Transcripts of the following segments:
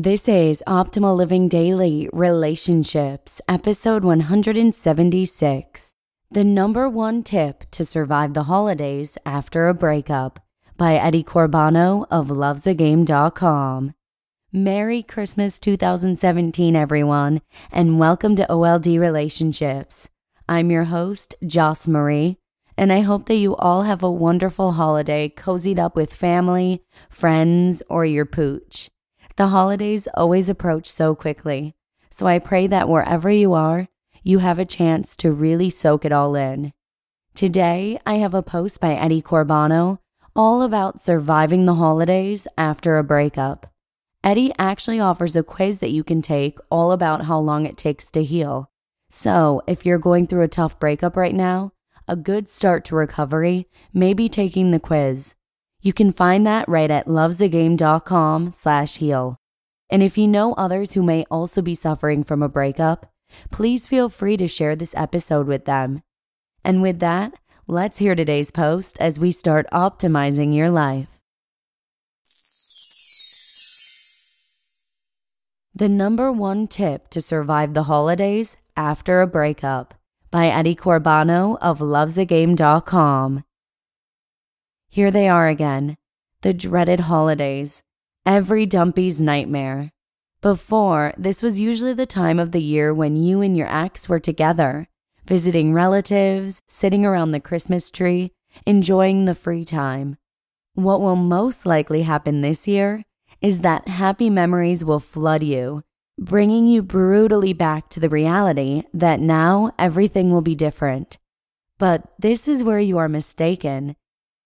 This is Optimal Living Daily Relationships, episode 176. The number one tip to survive the holidays after a breakup by Eddie Corbano of lovesagame.com. Merry Christmas 2017, everyone, and welcome to OLD Relationships. I'm your host, Joss Marie, and I hope that you all have a wonderful holiday cozied up with family, friends, or your pooch. The holidays always approach so quickly, so I pray that wherever you are, you have a chance to really soak it all in. Today, I have a post by Eddie Corbano all about surviving the holidays after a breakup. Eddie actually offers a quiz that you can take all about how long it takes to heal. So, if you're going through a tough breakup right now, a good start to recovery may be taking the quiz. You can find that right at lovesagame.com slash heal. And if you know others who may also be suffering from a breakup, please feel free to share this episode with them. And with that, let's hear today's post as we start optimizing your life. The number one tip to survive the holidays after a breakup by Eddie Corbano of lovesagame.com. Here they are again, the dreaded holidays, every dumpee's nightmare. Before, this was usually the time of the year when you and your ex were together, visiting relatives, sitting around the Christmas tree, enjoying the free time. What will most likely happen this year is that happy memories will flood you, bringing you brutally back to the reality that now everything will be different. But this is where you are mistaken.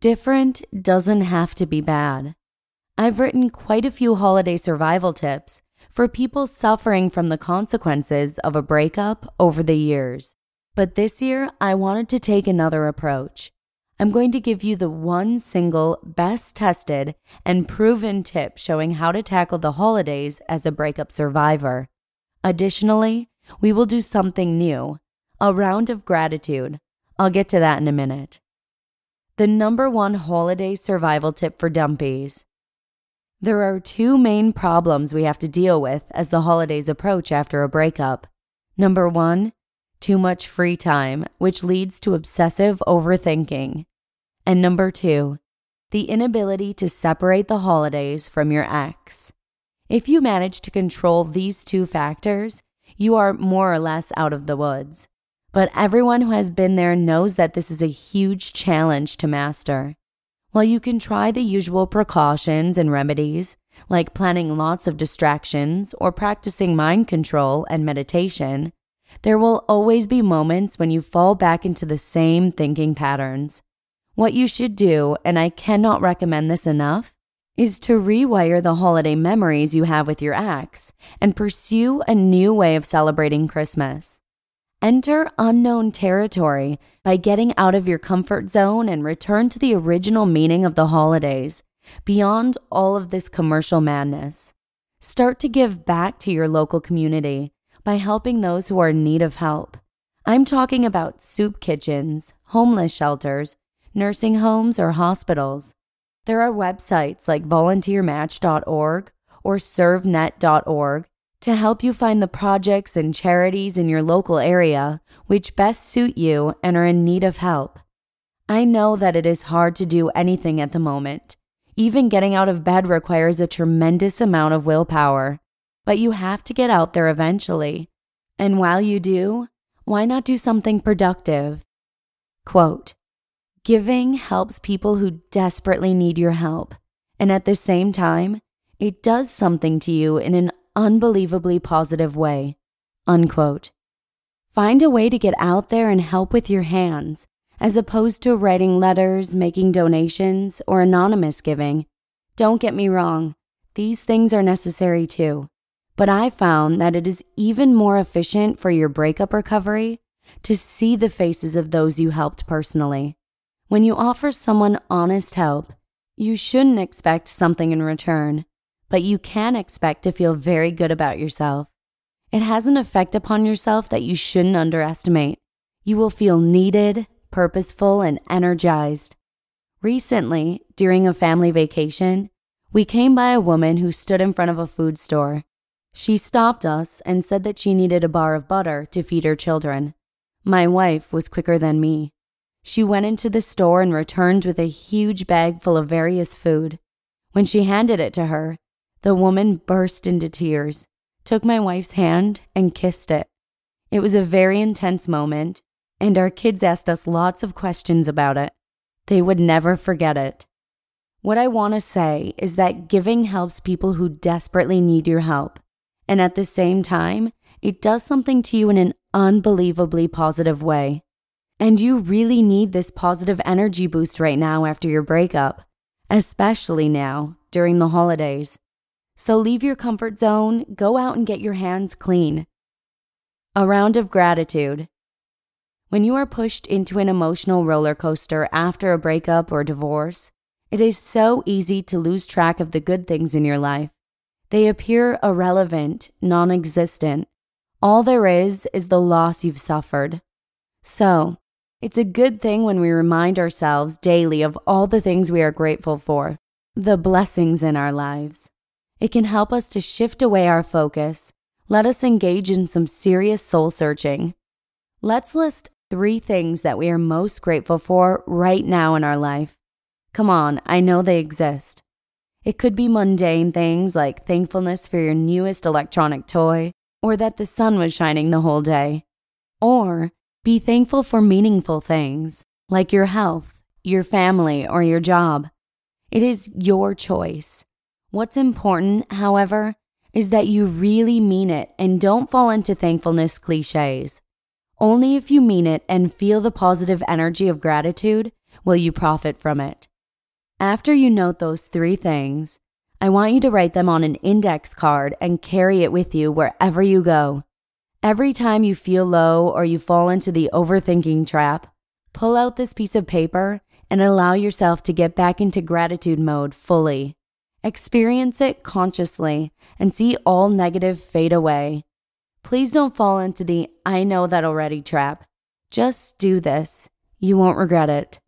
Different doesn't have to be bad. I've written quite a few holiday survival tips for people suffering from the consequences of a breakup over the years. But this year, I wanted to take another approach. I'm going to give you the one single, best tested, and proven tip showing how to tackle the holidays as a breakup survivor. Additionally, we will do something new a round of gratitude. I'll get to that in a minute. The number one holiday survival tip for dumpees. There are two main problems we have to deal with as the holidays approach after a breakup. Number one, too much free time, which leads to obsessive overthinking. And number two, the inability to separate the holidays from your ex. If you manage to control these two factors, you are more or less out of the woods. But everyone who has been there knows that this is a huge challenge to master. While you can try the usual precautions and remedies, like planning lots of distractions or practicing mind control and meditation, there will always be moments when you fall back into the same thinking patterns. What you should do, and I cannot recommend this enough, is to rewire the holiday memories you have with your ex and pursue a new way of celebrating Christmas. Enter unknown territory by getting out of your comfort zone and return to the original meaning of the holidays, beyond all of this commercial madness. Start to give back to your local community by helping those who are in need of help. I'm talking about soup kitchens, homeless shelters, nursing homes, or hospitals. There are websites like volunteermatch.org or servenet.org to help you find the projects and charities in your local area which best suit you and are in need of help. I know that it is hard to do anything at the moment. Even getting out of bed requires a tremendous amount of willpower, but you have to get out there eventually. And while you do, why not do something productive? Quote Giving helps people who desperately need your help, and at the same time, it does something to you in an unbelievably positive way. Unquote. Find a way to get out there and help with your hands, as opposed to writing letters, making donations, or anonymous giving. Don't get me wrong, these things are necessary too. But I found that it is even more efficient for your breakup recovery to see the faces of those you helped personally. When you offer someone honest help, you shouldn't expect something in return but you can expect to feel very good about yourself. It has an effect upon yourself that you shouldn't underestimate. You will feel needed, purposeful, and energized. Recently, during a family vacation, We came by a woman who stood in front of a food store. She stopped us and said that she needed a bar of butter to feed her children. My wife was quicker than me. She went into the store and returned with a huge bag full of various food. When she handed it to her, the woman burst into tears, took my wife's hand, and kissed it. It was a very intense moment, and our kids asked us lots of questions about it. They would never forget it. What I want to say is that giving helps people who desperately need your help. And at the same time, it does something to you in an unbelievably positive way. And you really need this positive energy boost right now after your breakup, especially now during the holidays. So leave your comfort zone, go out and get your hands clean. A round of gratitude. When you are pushed into an emotional roller coaster after a breakup or divorce, it is so easy to lose track of the good things in your life. They appear irrelevant, non existent. All there is is the loss you've suffered. So, it's a good thing when we remind ourselves daily of all the things we are grateful for, the blessings in our lives. It can help us to shift away our focus, let us engage in some serious soul searching. Let's list three things that we are most grateful for right now in our life. Come on, I know they exist. It could be mundane things like thankfulness for your newest electronic toy, or that the sun was shining the whole day. Or be thankful for meaningful things like your health, your family, or your job. It is your choice. What's important, however, is that you really mean it and don't fall into thankfulness cliches. Only if you mean it and feel the positive energy of gratitude will you profit from it. After you note those three things, I want you to write them on an index card and carry it with you wherever you go. Every time you feel low or you fall into the overthinking trap, pull out this piece of paper and allow yourself to get back into gratitude mode fully. Experience it consciously and see all negative fade away. Please don't fall into the I know that already trap. Just do this. You won't regret it.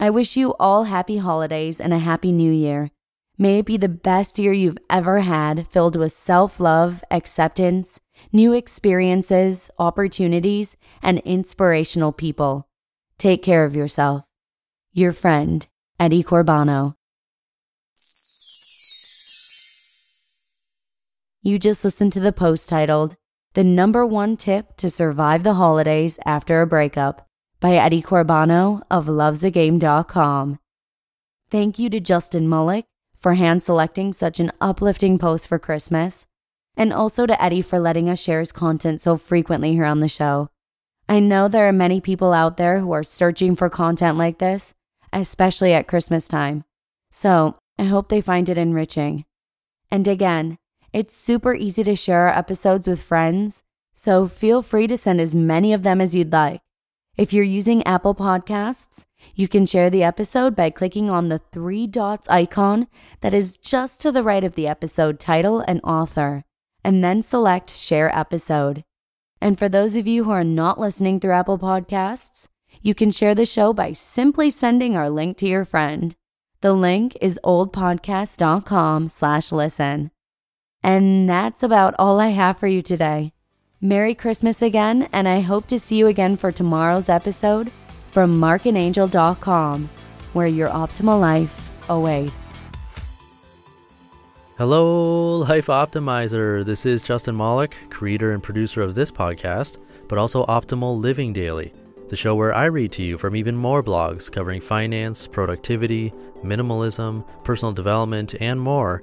I wish you all happy holidays and a happy new year. May it be the best year you've ever had, filled with self love, acceptance, new experiences, opportunities, and inspirational people. Take care of yourself. Your friend, Eddie Corbano. You just listened to the post titled, The Number One Tip to Survive the Holidays After a Breakup by Eddie Corbano of lovesagame.com. Thank you to Justin Malik for hand selecting such an uplifting post for Christmas, and also to Eddie for letting us share his content so frequently here on the show. I know there are many people out there who are searching for content like this, especially at Christmas time. So I hope they find it enriching. And again, it's super easy to share our episodes with friends, so feel free to send as many of them as you'd like. If you're using Apple Podcasts, you can share the episode by clicking on the three dots icon that is just to the right of the episode title and author, and then select Share Episode. And for those of you who are not listening through Apple Podcasts, you can share the show by simply sending our link to your friend. The link is oldpodcast.com slash listen. And that's about all I have for you today. Merry Christmas again, and I hope to see you again for tomorrow's episode from markandangel.com, where your optimal life awaits. Hello, Life Optimizer. This is Justin Malik, creator and producer of this podcast, but also Optimal Living Daily, the show where I read to you from even more blogs covering finance, productivity, minimalism, personal development, and more